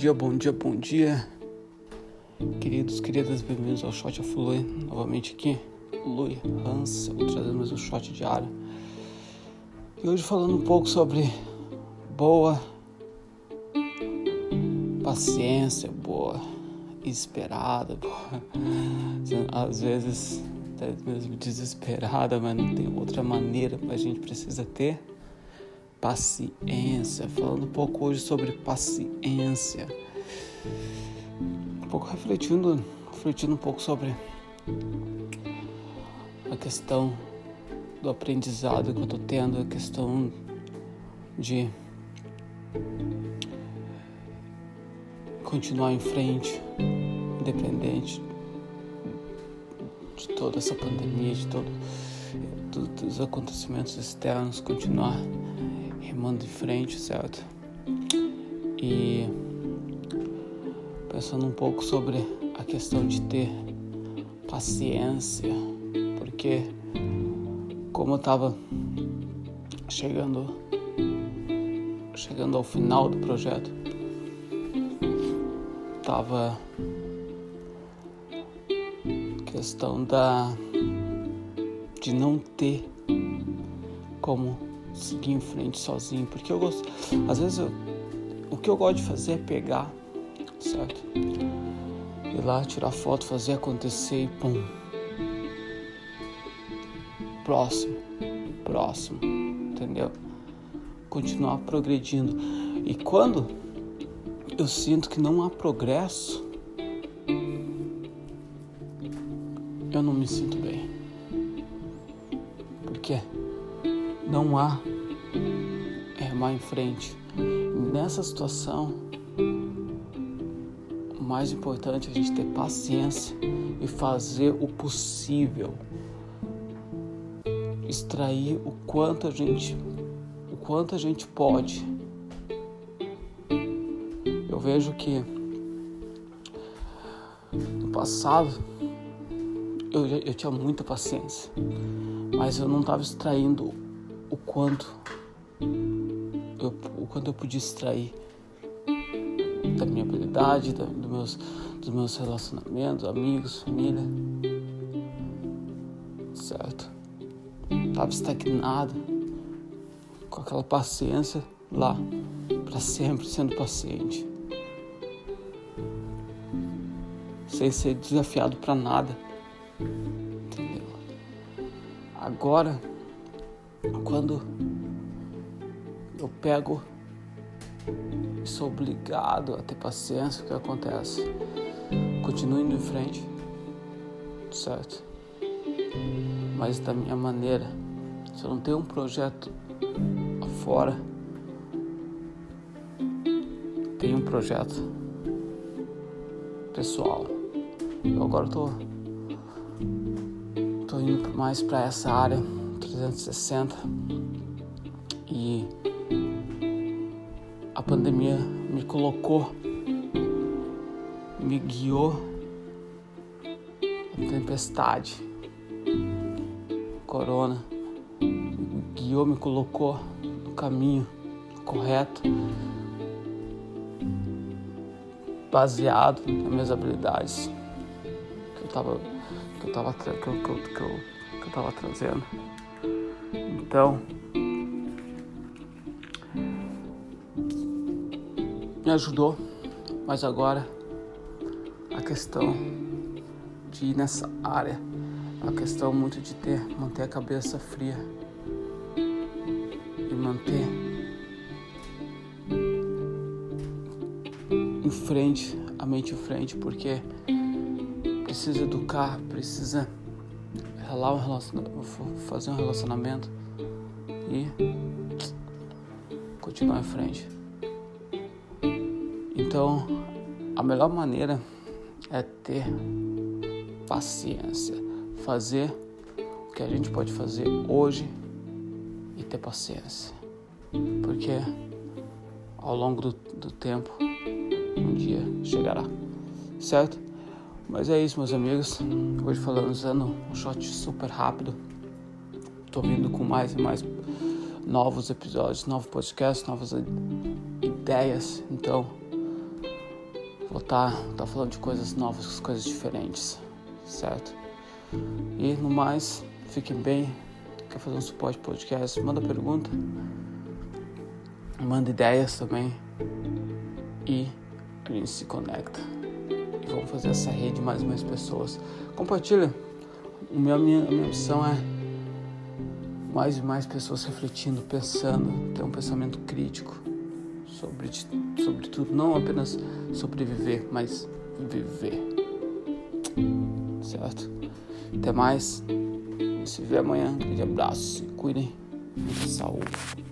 dia, bom dia, bom dia. Queridos, queridas, bem-vindos ao Shot of Lui. Novamente aqui, Lui vou trazer mais um shot diário. E hoje falando um pouco sobre boa paciência, boa esperada, boa. Às vezes até mesmo desesperada, mas não tem outra maneira, mas a gente precisa ter paciência, falando um pouco hoje sobre paciência. Um pouco refletindo, refletindo um pouco sobre a questão do aprendizado que eu tô tendo, a questão de continuar em frente, independente de toda essa pandemia, de todo, dos acontecimentos externos, continuar remando em frente, certo? E pensando um pouco sobre a questão de ter paciência, porque como eu estava chegando chegando ao final do projeto, tava questão da de não ter como seguir em frente sozinho, porque eu gosto, às vezes eu, o que eu gosto de fazer é pegar, certo? Ir lá, tirar foto, fazer acontecer e pum. Próximo, próximo, entendeu? Continuar progredindo. E quando eu sinto que não há progresso, eu não me sinto bem. Por quê? Não há remar em frente. Nessa situação, o mais importante é a gente ter paciência e fazer o possível. Extrair o quanto a gente o quanto a gente pode. Eu vejo que no passado eu, eu tinha muita paciência, mas eu não estava extraindo o quanto eu, o quanto eu podia extrair da minha habilidade, da, do meus, dos meus relacionamentos, amigos, família. Certo? Tava estagnado, com aquela paciência lá, para sempre sendo paciente. Sem ser desafiado para nada. Entendeu? Agora quando eu pego e sou obrigado a ter paciência, o que acontece? Continuo indo em frente, certo? Mas da minha maneira. Se eu não tenho um projeto fora, tenho um projeto pessoal. Eu agora tô, tô indo mais para essa área 360 e a pandemia me colocou, me guiou a tempestade, corona, me guiou, me colocou no caminho correto, baseado nas minhas habilidades que eu estava que eu tava, que eu, que eu, que eu, que eu tava trazendo. Então, me ajudou, mas agora a questão de ir nessa área, a questão muito de ter, manter a cabeça fria e manter em frente, a mente em frente, porque precisa educar, precisa fazer um relacionamento e continuar em frente. Então, a melhor maneira é ter paciência, fazer o que a gente pode fazer hoje e ter paciência, porque ao longo do, do tempo um dia chegará, certo? Mas é isso, meus amigos. Hoje falando usando um shot super rápido. Tô vindo com mais e mais novos episódios, novos podcasts, novas ideias. Então, vou estar tá, tá falando de coisas novas, coisas diferentes, certo? E no mais, fiquem bem. Quer fazer um suporte podcast? Manda pergunta, manda ideias também e a gente se conecta. E vamos fazer essa rede mais e mais pessoas. Compartilha. Minha, minha, a minha missão é mais e mais pessoas refletindo, pensando, ter um pensamento crítico sobre, sobre tudo, não apenas sobreviver, mas viver. Certo? Até mais. Se vê amanhã. Um grande abraço. Se cuidem. Saúde.